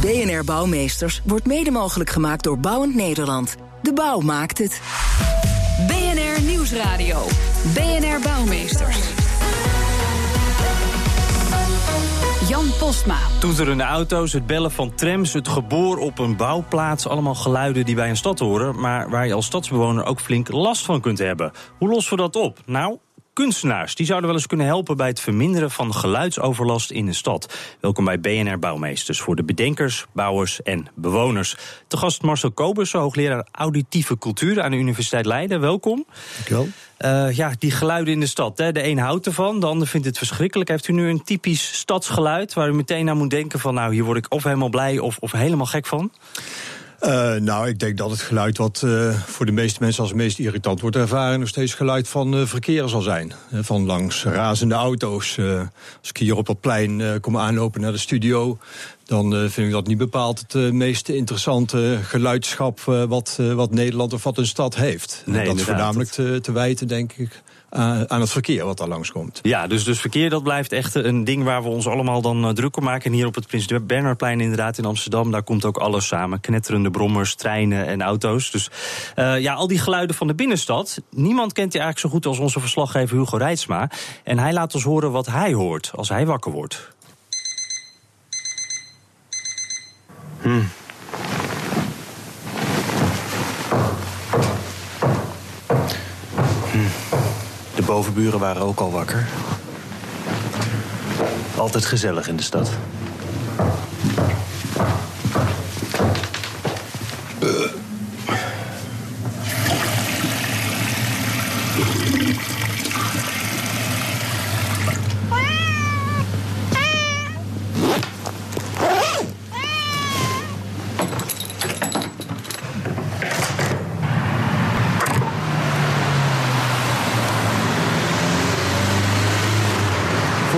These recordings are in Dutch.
BNR Bouwmeesters wordt mede mogelijk gemaakt door Bouwend Nederland. De bouw maakt het. BNR Nieuwsradio. BNR Bouwmeesters. Jan Postma. Toeterende auto's, het bellen van trams, het geboor op een bouwplaats. Allemaal geluiden die bij een stad horen, maar waar je als stadsbewoner ook flink last van kunt hebben. Hoe lossen we dat op? Nou, kunstenaars. Die zouden wel eens kunnen helpen bij het verminderen van geluidsoverlast in een stad. Welkom bij BNR Bouwmeesters voor de bedenkers, bouwers en bewoners. Te gast Marcel Kobus, hoogleraar auditieve cultuur aan de Universiteit Leiden. Welkom. Dankjewel. Uh, ja, die geluiden in de stad. Hè. De een houdt ervan, de ander vindt het verschrikkelijk. Heeft u nu een typisch stadsgeluid waar u meteen aan moet denken van... nou, hier word ik of helemaal blij of, of helemaal gek van? Uh, nou, ik denk dat het geluid wat uh, voor de meeste mensen als het meest irritant wordt ervaren, nog steeds geluid van uh, verkeer zal zijn. van langs razende auto's. als ik hier op dat plein kom aanlopen naar de studio, dan vind ik dat niet bepaald het meest interessante geluidschap wat, wat Nederland of wat een stad heeft. Nee, dat is voornamelijk te, te wijten, denk ik, uh, aan het verkeer wat daar langskomt. Ja, dus, dus verkeer dat blijft echt een ding waar we ons allemaal dan uh, druk om maken. En hier op het Prins Bernhardplein inderdaad in Amsterdam... daar komt ook alles samen. Knetterende brommers, treinen en auto's. Dus uh, ja, al die geluiden van de binnenstad... niemand kent die eigenlijk zo goed als onze verslaggever Hugo Reitsma. En hij laat ons horen wat hij hoort als hij wakker wordt. Hmm. Bovenburen waren ook al wakker. Altijd gezellig in de stad.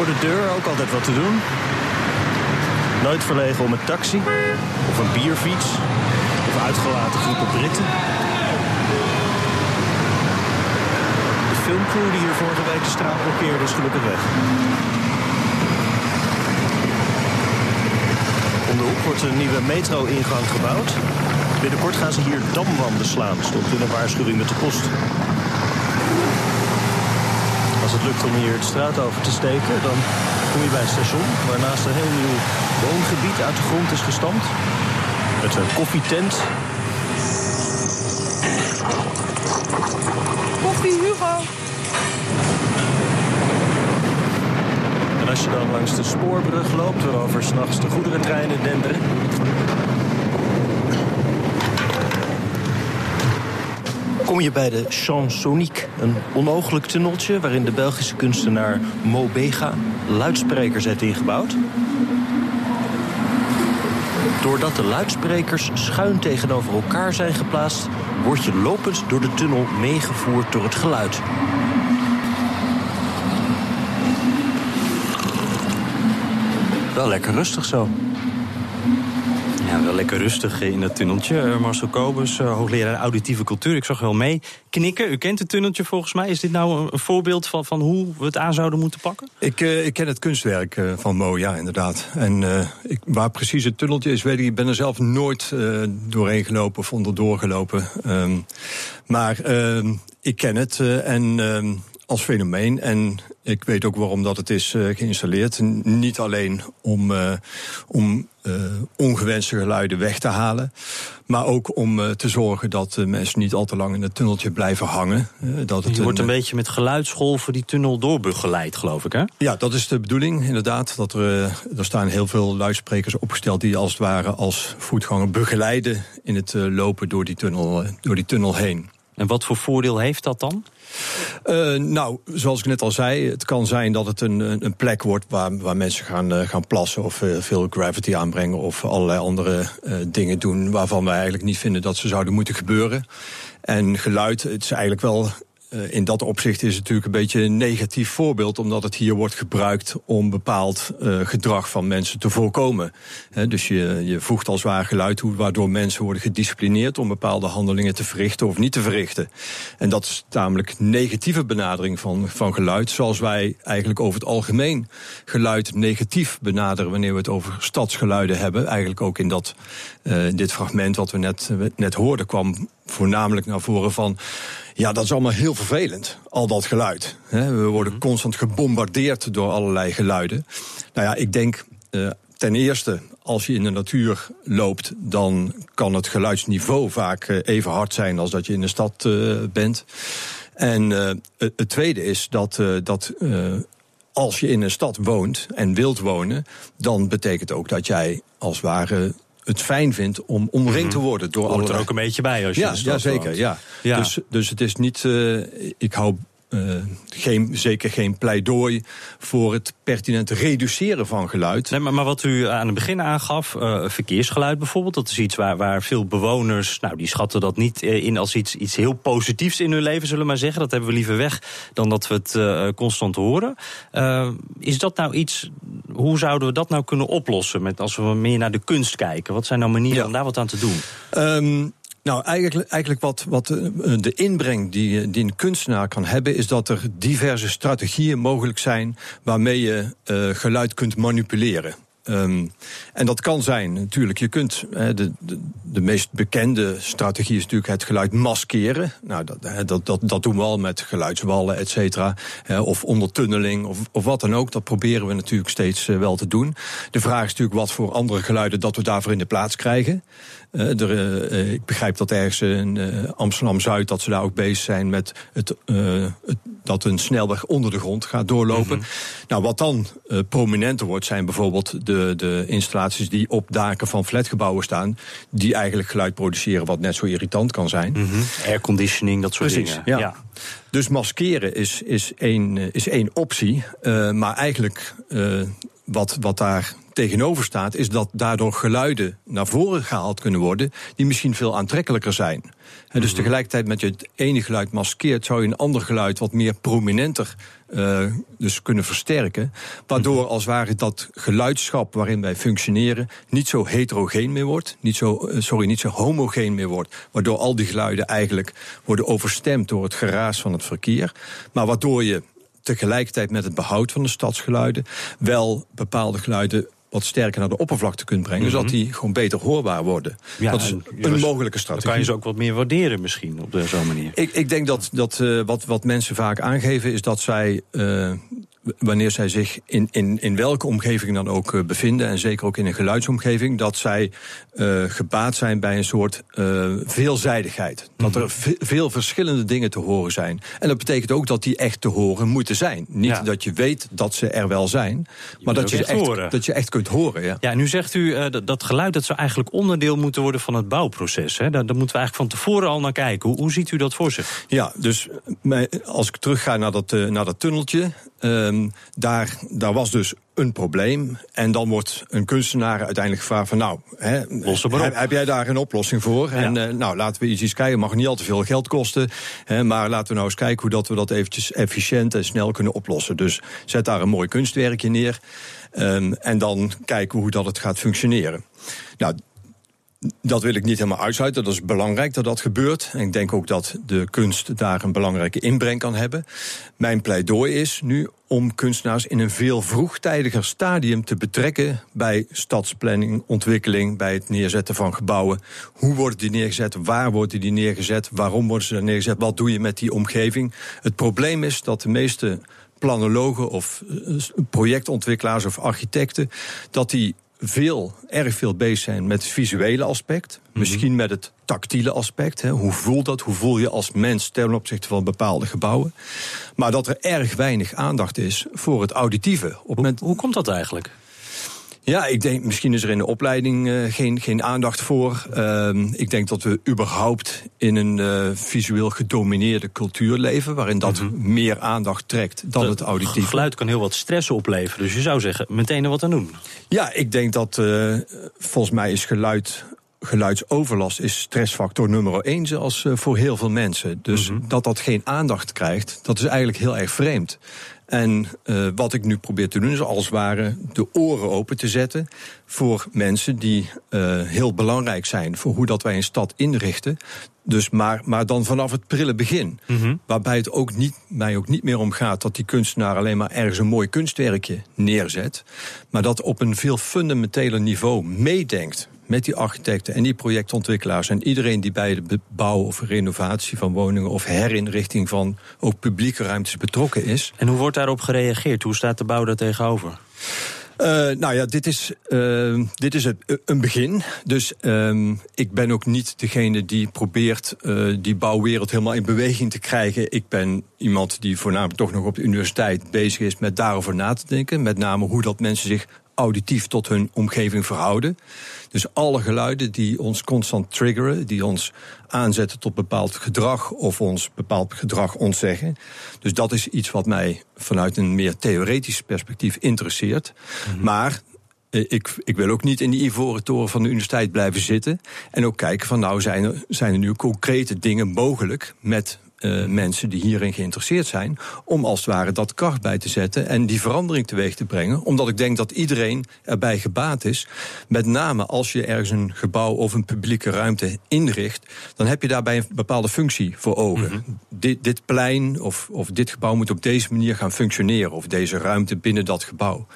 Voor de deur ook altijd wat te doen. Nooit verlegen om een taxi of een bierfiets of uitgelaten groepen Britten. De filmcrew die hier vorige week de straat blokkeerde is gelukkig weg. Om de wordt een nieuwe metro-ingang gebouwd. Binnenkort gaan ze hier damwanden slaan, stond in een waarschuwing met de post. Als het lukt om hier de straat over te steken, dan kom je bij het station... waarnaast een heel nieuw woongebied uit de grond is gestampt. Met een koffietent. Koffie, Hugo. En als je dan langs de spoorbrug loopt... waarover s'nachts de goederentreinen denderen... kom je bij de Chansonique, een onmogelijk tunneltje... waarin de Belgische kunstenaar Mo Bega luidsprekers heeft ingebouwd. Doordat de luidsprekers schuin tegenover elkaar zijn geplaatst... word je lopend door de tunnel meegevoerd door het geluid. Wel lekker rustig zo. Ja, wel lekker rustig in dat tunneltje. Marcel Kobus, hoogleraar auditieve cultuur. Ik zag wel mee knikken. U kent het tunneltje volgens mij. Is dit nou een voorbeeld van, van hoe we het aan zouden moeten pakken? Ik, uh, ik ken het kunstwerk van Mo, ja, inderdaad. En ik, waar precies het tunneltje is, weet ik. Ik ben er zelf nooit doorheen gelopen of onderdoor gelopen. Um, maar ehm, ik ken het en ehm, als fenomeen. En ik weet ook waarom dat het is uh, geïnstalleerd. Niet alleen om, uh, om uh, ongewenste geluiden weg te halen, maar ook om te zorgen dat mensen niet al te lang in het tunneltje blijven hangen. dat het Je wordt een, een beetje met geluidsgolven die tunnel doorbegeleid, geloof ik, hè? Ja, dat is de bedoeling, inderdaad. Dat er, er staan heel veel luidsprekers opgesteld die als het ware als voetganger begeleiden in het lopen door die tunnel, door die tunnel heen. En wat voor voordeel heeft dat dan? Uh, nou, zoals ik net al zei, het kan zijn dat het een, een plek wordt waar, waar mensen gaan, uh, gaan plassen of uh, veel gravity aanbrengen of allerlei andere dingen doen waarvan wij eigenlijk niet vinden dat ze zouden moeten gebeuren. En geluid, het is eigenlijk wel uh, in dat opzicht is het natuurlijk een beetje een negatief voorbeeld, omdat het hier wordt gebruikt om bepaald uh, gedrag van mensen te voorkomen. Dus je, je voegt als waar geluid toe, waardoor mensen worden gedisciplineerd om bepaalde handelingen te verrichten of niet te verrichten. En dat is tamelijk negatieve benadering van, van geluid, zoals wij eigenlijk over het algemeen geluid negatief benaderen wanneer we het over stadsgeluiden hebben. Eigenlijk ook in dat, uh, dit fragment wat we net, net hoorden kwam voornamelijk naar voren van. Ja, dat is allemaal heel vervelend, al dat geluid. We worden constant gebombardeerd door allerlei geluiden. Nou ja, ik denk uh, ten eerste, als je in de natuur loopt, dan kan het geluidsniveau vaak uh, even hard zijn als dat je in de stad uh, bent. En het tweede is dat, dat als je in een stad woont en wilt wonen, dan betekent ook dat jij als het ware het fijn vindt om omringd te worden door Hoort allerlei... er ook een beetje bij als je ja, ja, zeker. Ja. Ja. Dus, dus het is niet. Uh, ik hou uh, geen, zeker geen pleidooi voor het pertinent reduceren van geluid. Nee, maar, maar wat u aan het begin aangaf, uh, verkeersgeluid bijvoorbeeld, dat is iets waar, waar veel bewoners, nou, die schatten dat niet in als iets, iets heel positiefs in hun leven, zullen we maar zeggen. Dat hebben we liever weg dan dat we het uh, constant horen. Is dat nou iets, hoe zouden we dat nou kunnen oplossen met, als we meer naar de kunst kijken? Wat zijn nou manieren ja. om daar wat aan te doen? Um, nou, eigenlijk, eigenlijk wat, wat de inbreng die, die een kunstenaar kan hebben, is dat er diverse strategieën mogelijk zijn waarmee je uh, geluid kunt manipuleren. Um, en dat kan zijn, natuurlijk. Je kunt, de, de, de, meest bekende strategie is natuurlijk het geluid maskeren. Nou, dat, dat, dat, dat doen we al met geluidswallen, et cetera. Of ondertunneling, of, of wat dan ook. Dat proberen we natuurlijk steeds wel te doen. De vraag is natuurlijk wat voor andere geluiden dat we daarvoor in de plaats krijgen. Er, uh, ik begrijp dat ergens in Amsterdam-Zuid... dat ze daar ook bezig zijn met het, het, dat een snelweg onder de grond gaat doorlopen. Mm -hmm. Nou, wat dan prominenter wordt, zijn bijvoorbeeld de, de installaties... die op daken van flatgebouwen staan... die eigenlijk geluid produceren wat net zo irritant kan zijn. Mm -hmm. Airconditioning, dat soort Precies, dingen. Ja. ja. Dus maskeren is, is, één, is één optie. maar eigenlijk wat, wat daar tegenover staat, is dat daardoor geluiden naar voren gehaald kunnen worden die misschien veel aantrekkelijker zijn. En dus tegelijkertijd met je het ene geluid maskeert, zou je een ander geluid wat meer prominenter uh, dus kunnen versterken. Waardoor als het ware dat geluidschap waarin wij functioneren niet zo heterogeen meer wordt, niet zo, uh, sorry, niet zo homogeen meer wordt. Waardoor al die geluiden eigenlijk worden overstemd door het geraas van het verkeer. Maar waardoor je tegelijkertijd met het behoud van de stadsgeluiden wel bepaalde geluiden wat sterker naar de oppervlakte kunt brengen, mm -hmm. zodat die gewoon beter hoorbaar worden. Ja, dat is een mogelijke strategie. Dan kan je ze ook wat meer waarderen misschien op zo'n manier. Ik, ik denk dat, dat uh, wat, wat mensen vaak aangeven is dat zij uh, wanneer zij zich in, in, in welke omgeving dan ook uh, bevinden, en zeker ook in een geluidsomgeving, dat zij uh, gebaat zijn bij een soort uh, veelzijdigheid. Dat er veel verschillende dingen te horen zijn. En dat betekent ook dat die echt te horen moeten zijn. Niet ja. dat je weet dat ze er wel zijn, je maar dat je, echt horen. dat je echt kunt horen. Ja, ja nu zegt u dat, dat geluid dat zou eigenlijk onderdeel moeten worden van het bouwproces. Hè? Daar, daar moeten we eigenlijk van tevoren al naar kijken. Hoe, hoe ziet u dat voor zich? Ja, dus als ik terugga naar dat, naar dat tunneltje. Um, daar, daar was dus een probleem. En dan wordt een kunstenaar uiteindelijk gevraagd van... nou, hè, heb, heb, jij daar een oplossing voor? Ja. En uh, nou, laten we iets, kijken. mag niet al te veel geld kosten. Hè, maar laten we nou eens kijken hoe dat we dat eventjes efficiënt en snel kunnen oplossen. Dus zet daar een mooi kunstwerkje neer. Um, en dan kijken hoe dat het gaat functioneren. Nou, dat wil ik niet helemaal uitsluiten. Dat is belangrijk dat dat gebeurt. En ik denk ook dat de kunst daar een belangrijke inbreng kan hebben. Mijn pleidooi is nu om kunstenaars in een veel vroegtijdiger stadium te betrekken bij stadsplanning, ontwikkeling, bij het neerzetten van gebouwen. Hoe worden die neergezet? Waar worden die neergezet? Waarom worden ze neergezet? Wat doe je met die omgeving? Het probleem is dat de meeste planologen of projectontwikkelaars of architecten, dat die veel, erg veel bezig zijn met het visuele aspect. Mm -hmm. Misschien met het tactiele aspect. Hè. Hoe voelt dat? Hoe voel je als mens ten opzichte van bepaalde gebouwen? Maar dat er erg weinig aandacht is voor het auditieve. Op hoe, moment... hoe komt dat eigenlijk? Ja, ik denk misschien is er in de opleiding uh, geen, geen aandacht voor. Uh, ik denk dat we überhaupt in een uh, visueel gedomineerde cultuur leven, waarin dat mm -hmm. meer aandacht trekt dan de, het auditief. Geluid kan heel wat stress opleveren, dus je zou zeggen meteen er wat aan doen. Ja, ik denk dat uh, volgens mij is geluid geluidsoverlast is stressfactor nummer één, zoals voor heel veel mensen. Dus Mhm. dat dat geen aandacht krijgt, dat is eigenlijk heel erg vreemd. En uh, wat ik nu probeer te doen, is als het ware de oren open te zetten voor mensen die uh, heel belangrijk zijn voor hoe dat wij een stad inrichten. Dus maar, maar dan vanaf het prille begin. Mhm. Waarbij het ook niet, mij ook niet meer om gaat dat die kunstenaar alleen maar ergens een mooi kunstwerkje neerzet. Maar dat op een veel fundamenteler niveau meedenkt met die architecten en die projectontwikkelaars en iedereen die bij de bouw of renovatie van woningen of herinrichting van ook publieke ruimtes betrokken is. En hoe wordt daarop gereageerd? Hoe staat de bouw daar tegenover? Uh, nou ja, dit is, uh, dit is het, een begin. Dus um, ik ben ook niet degene die probeert uh, die bouwwereld helemaal in beweging te krijgen. Ik ben iemand die voornamelijk toch nog op de universiteit bezig is met daarover na te denken. Met name hoe dat mensen zich auditief tot hun omgeving verhouden. Dus alle geluiden die ons constant triggeren, die ons aanzetten tot bepaald gedrag of ons bepaald gedrag ontzeggen. Dus dat is iets wat mij vanuit een meer theoretisch perspectief interesseert. Mm -hmm. Maar ik, ik, wil ook niet in die ivoren toren van de universiteit blijven zitten. En ook kijken van nou zijn er, zijn er nu concrete dingen mogelijk met uh, mensen die hierin geïnteresseerd zijn, om als het ware dat kracht bij te zetten en die verandering teweeg te brengen. Omdat ik denk dat iedereen erbij gebaat is. Met name als je ergens een gebouw of een publieke ruimte inricht, dan heb je daarbij een bepaalde functie voor ogen. Mm -hmm. dit, dit plein of, of dit gebouw moet op deze manier gaan functioneren, of deze ruimte binnen dat gebouw.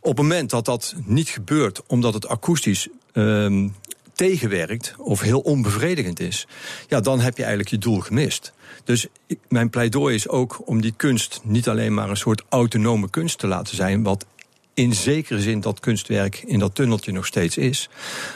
Op het moment dat dat niet gebeurt, omdat het akoestisch um, tegenwerkt of heel onbevredigend is, ja, dan heb je eigenlijk je doel gemist. Dus mijn pleidooi is ook om die kunst niet alleen maar een soort autonome kunst te laten zijn, wat in zekere zin dat kunstwerk in dat tunneltje nog steeds is,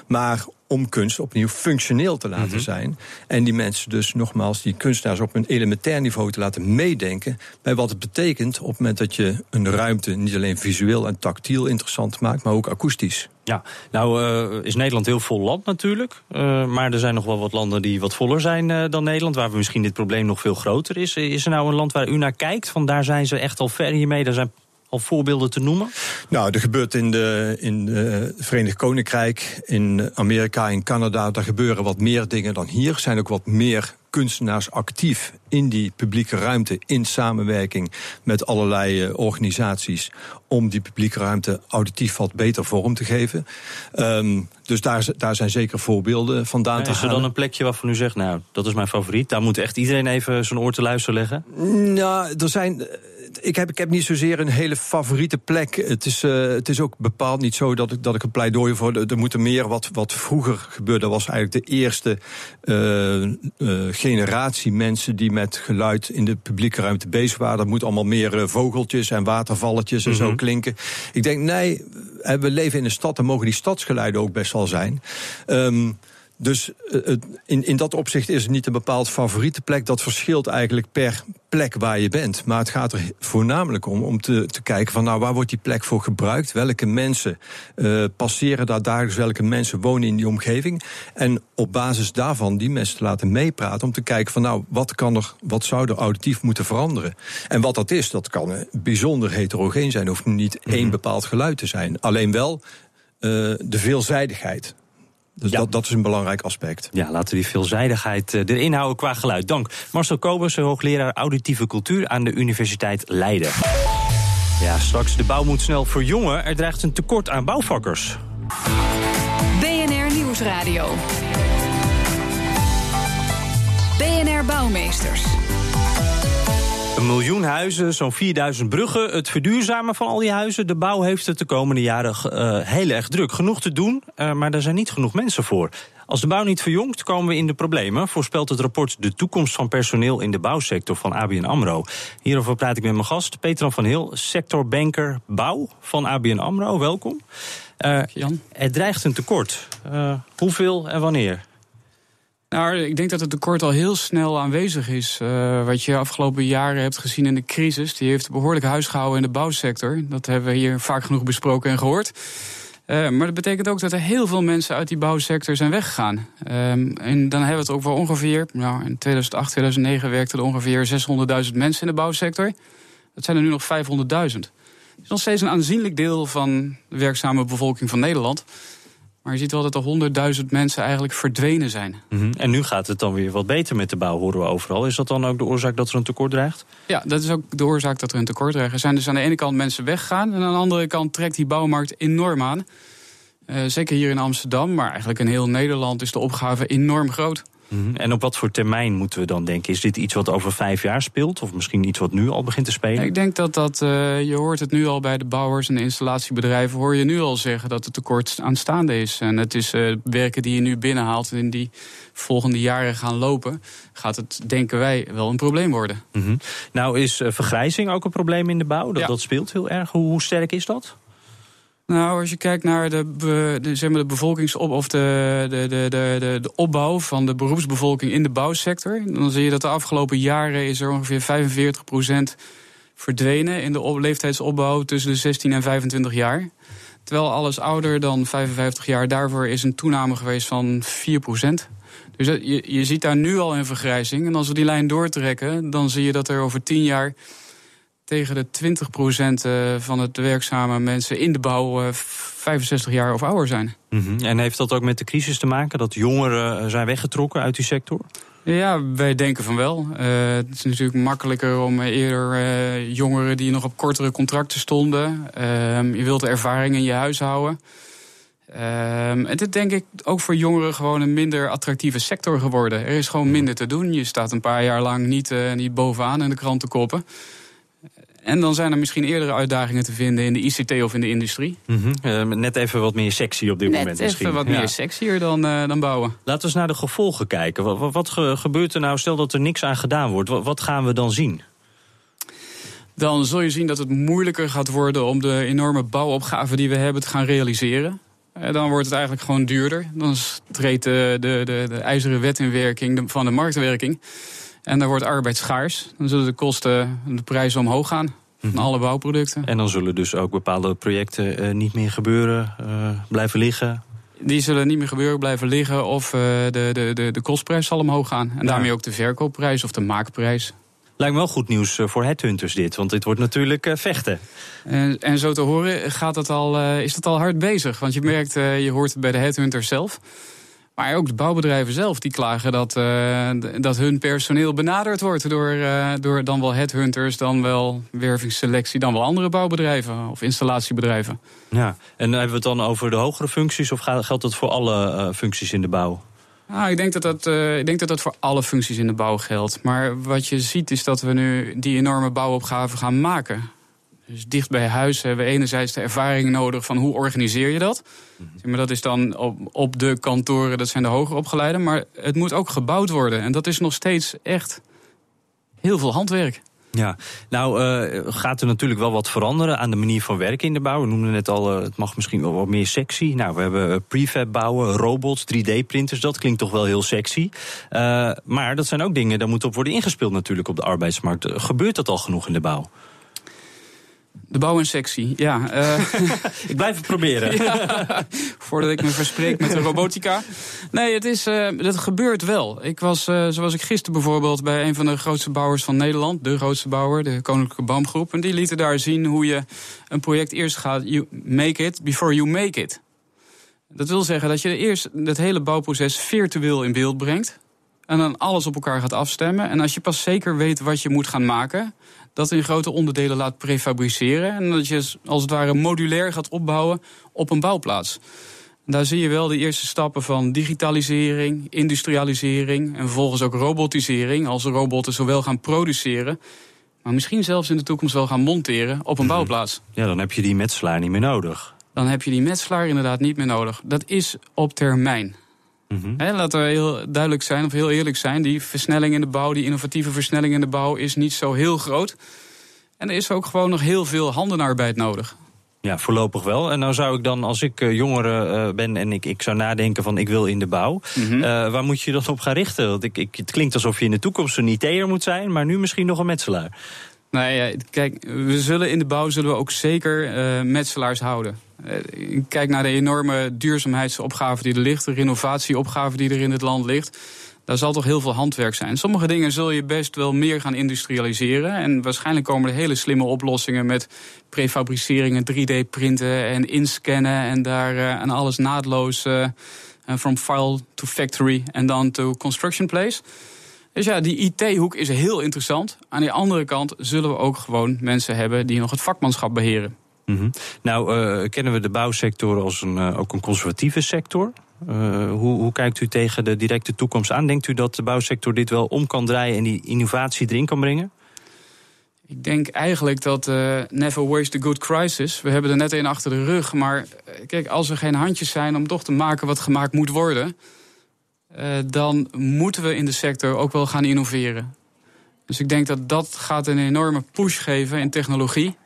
maar om kunst opnieuw functioneel te laten mm -hmm. zijn. En die mensen dus nogmaals, die kunstenaars op een elementair niveau te laten meedenken bij wat het betekent op het moment dat je een ruimte niet alleen visueel en tactiel interessant maakt, maar ook akoestisch. Ja, nou uh, is Nederland heel vol land natuurlijk. Uh, maar er zijn nog wel wat landen die wat voller zijn uh, dan Nederland, waar we misschien dit probleem nog veel groter is. Is er nou een land waar u naar kijkt? Van daar zijn ze echt al ver hiermee. Daar zijn al voorbeelden te noemen? Nou, er gebeurt in de, in de Verenigd Koninkrijk, in Amerika, in Canada, daar gebeuren wat meer dingen dan hier. Er zijn ook wat meer kunstenaars actief in die publieke ruimte in samenwerking met allerlei uh, organisaties om die publieke ruimte auditief wat beter vorm te geven. Um, dus daar, daar zijn zeker voorbeelden vandaan te Is er dan een plekje waarvan u zegt, nou, dat is mijn favoriet, daar moet echt iedereen even zijn oor te luisteren leggen? Nou, er zijn ik heb, ik heb niet zozeer een hele favoriete plek. Het is, uh, het is ook bepaald niet zo dat ik, dat ik een pleidooi voor. Er moet er meer wat, wat vroeger gebeurde. Dat was eigenlijk de eerste uh, uh, generatie mensen die met geluid in de publieke ruimte bezig waren. Dat moet allemaal meer vogeltjes en watervalletjes en mm -hmm. zo klinken. Ik denk, nee, we leven in een stad, dan mogen die stadsgeluiden ook best wel zijn. Um, dus in, in dat opzicht is het niet een bepaald favoriete plek. Dat verschilt eigenlijk per plek waar je bent. Maar het gaat er voornamelijk om om te, te kijken van nou waar wordt die plek voor gebruikt? Welke mensen uh, passeren daar dagelijks? Welke mensen wonen in die omgeving? En op basis daarvan die mensen te laten meepraten om te kijken van nou wat kan er, wat zou er auditief moeten veranderen? En wat dat is, dat kan bijzonder heterogeen zijn. Hoeft niet één bepaald geluid te zijn. Alleen wel uh, de veelzijdigheid. Dus ja. dat, dat is een belangrijk aspect. Ja, laten we die veelzijdigheid erin houden qua geluid. Dank. Marcel Kobus, hoogleraar auditieve cultuur aan de Universiteit Leiden. Ja, straks de bouw moet snel verjongen. Er dreigt een tekort aan bouwvakkers. BNR Nieuwsradio. BNR Bouwmeesters. Een miljoen huizen, zo'n 4000 bruggen. Het verduurzamen van al die huizen. De bouw heeft het de komende jaren uh, heel erg druk. Genoeg te doen, uh, maar er zijn niet genoeg mensen voor. Als de bouw niet verjongt, komen we in de problemen, voorspelt het rapport De toekomst van personeel in de bouwsector van ABN AMRO. Hierover praat ik met mijn gast, Petran van Heel, sectorbanker bouw van ABN AMRO. Welkom. Uh, Jan. Er dreigt een tekort. hoeveel en wanneer? Nou, ik denk dat het tekort al heel snel aanwezig is. Uh, wat je afgelopen jaren hebt gezien in de crisis, die heeft behoorlijk huis gehouden in de bouwsector. Dat hebben we hier vaak genoeg besproken en gehoord. Uh, maar dat betekent ook dat er heel veel mensen uit die bouwsector zijn weggegaan. Uh, en dan hebben we het ook wel ongeveer. Nou, in 2008, 2009 werkten er ongeveer 600.000 mensen in de bouwsector. Dat zijn er nu nog 500.000. Dat is nog steeds een aanzienlijk deel van de werkzame bevolking van Nederland. Maar je ziet wel dat er honderdduizend mensen eigenlijk verdwenen zijn. Mhm. En nu gaat het dan weer wat beter met de bouw, horen we overal. Is dat dan ook de oorzaak dat er een tekort dreigt? Ja, dat is ook de oorzaak dat er een tekort dreigt. Er zijn dus aan de ene kant mensen weggaan... en aan de andere kant trekt die bouwmarkt enorm aan. Uh, zeker hier in Amsterdam, maar eigenlijk in heel Nederland... is de opgave enorm groot. Mhm. En op wat voor termijn moeten we dan denken? Is dit iets wat over vijf jaar speelt? Of misschien iets wat nu al begint te spelen? Ik denk dat dat, uh, je hoort het nu al bij de bouwers en de installatiebedrijven... hoor je nu al zeggen dat het tekort aanstaande is. En het is uh, werken die je nu binnenhaalt en die volgende jaren gaan lopen... gaat het, denken wij, wel een probleem worden. Mm -hmm. Nou is uh, vergrijzing ook een probleem in de bouw. Dat, ja. dat speelt heel erg. Hoe, hoe sterk is dat? Nou, als je kijkt naar de, zeg maar de bevolkingsop of de, de, de, de, de opbouw van de beroepsbevolking in de bouwsector, dan zie je dat de afgelopen jaren is er ongeveer 45% verdwenen in de leeftijdsopbouw tussen de 16 en 25 jaar. Terwijl alles ouder dan 55 jaar, daarvoor is een toename geweest van 4% Dus je, je ziet daar nu al een vergrijzing. En als we die lijn doortrekken, dan zie je dat er over 10 jaar tegen de 20% van het werkzame mensen in de bouw 65 jaar of ouder zijn. Mm -hmm. En heeft dat ook met de crisis te maken, dat jongeren zijn weggetrokken uit die sector? Ja, wij denken van wel. Uh, het is natuurlijk makkelijker om eerder uh, jongeren die nog op kortere contracten stonden. Uh, je wilt de ervaring in je huis houden. en dit denk ik ook voor jongeren gewoon een minder attractieve sector geworden. Er is gewoon minder te doen. Je staat een paar jaar lang niet, niet bovenaan in de krantenkoppen. En dan zijn er misschien eerdere uitdagingen te vinden in de ICT of in de industrie. Mm -hmm. uh, net even wat meer sexy op dit net moment misschien. Net even wat meer sexier dan, uh, dan bouwen. Laten we eens naar de gevolgen kijken. Wat, wat, wat ge gebeurt er nou, stel dat er niks aan gedaan wordt. Wat, wat, gaan we dan zien? Dan zul je zien dat het moeilijker gaat worden om de enorme bouwopgave die we hebben te gaan realiseren. Uh, dan wordt het eigenlijk gewoon duurder. Dan treedt de, de, de, de ijzeren wet in werking van de marktwerking. En daar wordt arbeid schaars. Dan zullen de kosten, de prijzen omhoog gaan. Van mm -hmm. alle bouwproducten. En dan zullen dus ook bepaalde projecten uh, niet meer gebeuren, uh, blijven liggen. Die zullen niet meer gebeuren, blijven liggen. Of uh, de, de, de, de kostprijs zal omhoog gaan. En ja. daarmee ook de verkoopprijs of de maakprijs. Lijkt me wel goed nieuws voor headhunters dit, want dit wordt natuurlijk vechten. En, en zo te horen gaat het al, is dat al hard bezig. Want je merkt, je hoort het bij de headhunters zelf. Maar ook de bouwbedrijven zelf die klagen dat, uh, dat hun personeel benaderd wordt door, uh, door dan wel headhunters, dan wel wervingsselectie, dan wel andere bouwbedrijven of installatiebedrijven. Ja, en hebben we het dan over de hogere functies of geldt dat voor alle uh, functies in de bouw? Nou, ik denk dat dat, uh, ik denk dat dat voor alle functies in de bouw geldt. Maar wat je ziet is dat we nu die enorme bouwopgave gaan maken. Dus dicht bij huis hebben we enerzijds de ervaring nodig van hoe organiseer je dat. Maar dat is dan op, op de kantoren, dat zijn de hoger opgeleiden. Maar het moet ook gebouwd worden. En dat is nog steeds echt heel veel handwerk. Ja, nou uh, gaat er natuurlijk wel wat veranderen aan de manier van werken in de bouw. We noemden net al, uh, het mag misschien wel wat meer sexy. Nou, we hebben prefab bouwen, robots, 3D-printers, dat klinkt toch wel heel sexy. Uh, maar dat zijn ook dingen, daar moet op worden ingespeeld natuurlijk op de arbeidsmarkt. Gebeurt dat al genoeg in de bouw? De bouw en sexy, ja. Uh, ik blijf het proberen. ja, voordat ik me verspreek met de robotica. Nee, het is, uh, dat gebeurt wel. Ik was, uh, zoals ik gisteren bijvoorbeeld, bij een van de grootste bouwers van Nederland. De grootste bouwer, de Koninklijke Bamgroep. En die lieten daar zien hoe je een project eerst gaat... You make it before you make it. Dat wil zeggen dat je eerst het hele bouwproces virtueel in beeld brengt. En dan alles op elkaar gaat afstemmen. En als je pas zeker weet wat je moet gaan maken dat in grote onderdelen laat prefabriceren. En dat je als het ware modulair gaat opbouwen op een bouwplaats. Daar zie je wel de eerste stappen van digitalisering, industrialisering en vervolgens ook robotisering. Als de robotten zowel gaan produceren, maar misschien zelfs in de toekomst wel gaan monteren op een bouwplaats. Ja, dan heb je die metselaar niet meer nodig. Dan heb je die metselaar inderdaad niet meer nodig. Dat is op termijn. Mm -hmm. He, laten we heel duidelijk zijn of heel eerlijk zijn. Die versnelling in de bouw, die innovatieve versnelling in de bouw is niet zo heel groot. En er is ook gewoon nog heel veel handenarbeid nodig. Ja, voorlopig wel. En nou zou ik dan, als ik uh, jongere uh, ben en ik, ik zou nadenken van ik wil in de bouw, mm -hmm. uh, waar moet je dat op gaan richten? Want ik, ik, het klinkt alsof je in de toekomst een IT'er moet zijn, maar nu misschien nog een metselaar. Nou ja, kijk, we zullen in de bouw zullen we ook zeker metselaars houden. Kijk naar de enorme duurzaamheidsopgave die er ligt, de renovatieopgave die er in het land ligt. daar zal toch heel veel handwerk zijn. Sommige dingen zul je best wel meer gaan industrialiseren. En waarschijnlijk komen er hele slimme oplossingen met prefabriceringen, 3D-printen en inscannen en daar uh, en alles naadloos from file to factory en dan to construction place. Dus ja, die IT-hoek is heel interessant. Aan die andere kant zullen we ook gewoon mensen hebben die nog het vakmanschap beheren. Mm -hmm. Nou, uh, kennen we de bouwsector als een, uh, ook een conservatieve sector. Uh, hoe, hoe, kijkt u tegen de directe toekomst aan? Denkt u dat de bouwsector dit wel om kan draaien en die innovatie erin kan brengen? Ik denk eigenlijk dat never waste a good crisis. We hebben er net een achter de rug. Maar kijk, als er geen handjes zijn om toch te maken wat gemaakt moet worden... Uh, dan moeten we in de sector ook wel gaan innoveren. Dus ik denk dat dat gaat een enorme push geven in technologie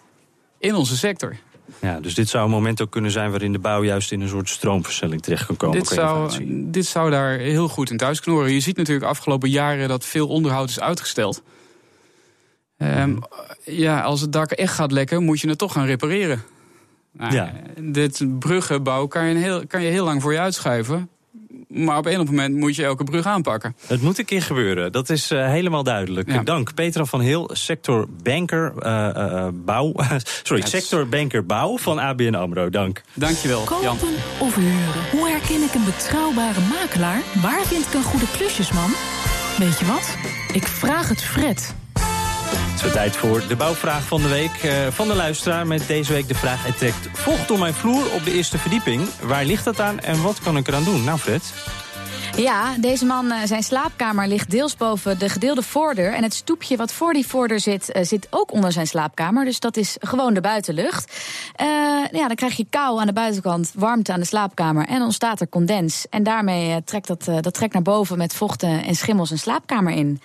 in onze sector. Ja, dus dit zou een moment ook kunnen zijn waarin de bouw juist in een soort stroomversnelling terecht kan komen. Dit zou, dit zou daar heel goed in thuis kunnen horen. Je ziet natuurlijk afgelopen jaren dat veel onderhoud is uitgesteld. Um, ja, als het dak echt gaat lekken, moet je het toch gaan repareren. Nou, ja. Dit bruggenbouw kan je, heel, kan je heel lang voor je uitschuiven. Maar op een moment moet je elke brug aanpakken. Het moet een keer gebeuren, dat is uh, helemaal duidelijk. Ja. Dank Petra van Heel, sector banker uh, uh, bouw. Sorry, yes. sector banker bouw van ABN AMRO. Dank. Dankjewel, Kopen Jan. of huren? Hoe herken ik een betrouwbare makelaar? Waar vind ik een goede klusjesman? Weet je wat? Ik vraag het Fred. Het is tijd voor de bouwvraag van de week uh, van de luisteraar. Met deze week de vraag: Het trekt vocht door mijn vloer op de eerste verdieping. Waar ligt dat aan en wat kan ik eraan doen? Nou, Fred. Ja, deze man, zijn slaapkamer ligt deels boven de gedeelde voordeur. En het stoepje wat voor die voordeur zit, uh, zit ook onder zijn slaapkamer. Dus dat is gewoon de buitenlucht. Ja, dan krijg je kou aan de buitenkant, warmte aan de slaapkamer. En ontstaat er condens. En daarmee trekt dat, dat trekt naar boven met vochten en schimmels een slaapkamer in.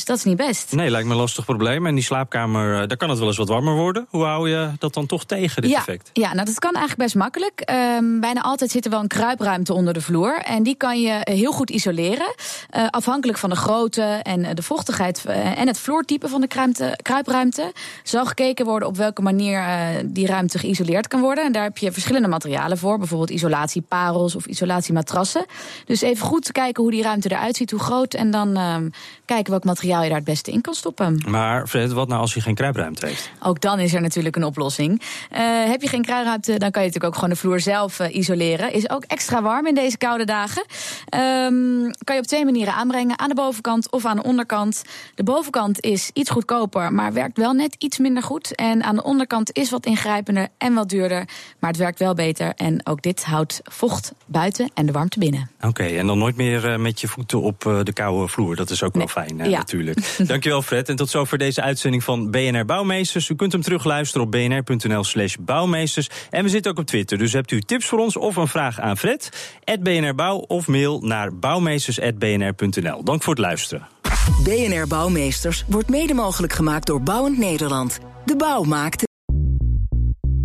Dus dat is niet best. Nee, lijkt me een lastig probleem. En die slaapkamer, daar kan het wel eens wat warmer worden. Hoe hou je dat dan toch tegen, dit ja, effect? Ja, nou dat kan eigenlijk best makkelijk. Um, bijna altijd zit er wel een kruipruimte onder de vloer. En die kan je heel goed isoleren. Uh, afhankelijk van de grootte en de vochtigheid en het vloertype van de kruimte, kruipruimte. Zal gekeken worden op welke manier uh, die ruimte geïsoleerd kan worden. En daar heb je verschillende materialen voor. Bijvoorbeeld isolatieparels of isolatiematrassen. Dus even goed kijken hoe die ruimte eruit ziet, hoe groot. En dan um, kijken welk materiaal je daar het beste in kan stoppen. Maar Fred, wat nou als je geen kruipruimte heeft? Ook dan is er natuurlijk een oplossing. Uh, heb je geen kruipruimte, dan kan je natuurlijk ook gewoon de vloer zelf uh, isoleren. Is ook extra warm in deze koude dagen. Um, kan je op twee manieren aanbrengen. Aan de bovenkant of aan de onderkant. De bovenkant is iets goedkoper, maar werkt wel net iets minder goed. En aan de onderkant is wat ingrijpender en wat duurder. Maar het werkt wel beter. En ook dit houdt vocht buiten en de warmte binnen. Oké, okay, en dan nooit meer uh, met je voeten op de koude vloer. Dat is ook nee. wel fijn, ja. Natuurlijk. Dankjewel Fred. En tot zover deze uitzending van BNR Bouwmeesters. U kunt hem terugluisteren op bnr.nl slash bouwmeesters. En we zitten ook op Twitter, dus hebt u tips voor ons of een vraag aan Fred? BNR Bouw of mail naar bouwmeesters.bnr.nl. Dank voor het luisteren. BNR Bouwmeesters wordt mede mogelijk gemaakt door Bouwend Nederland. De bouw maakt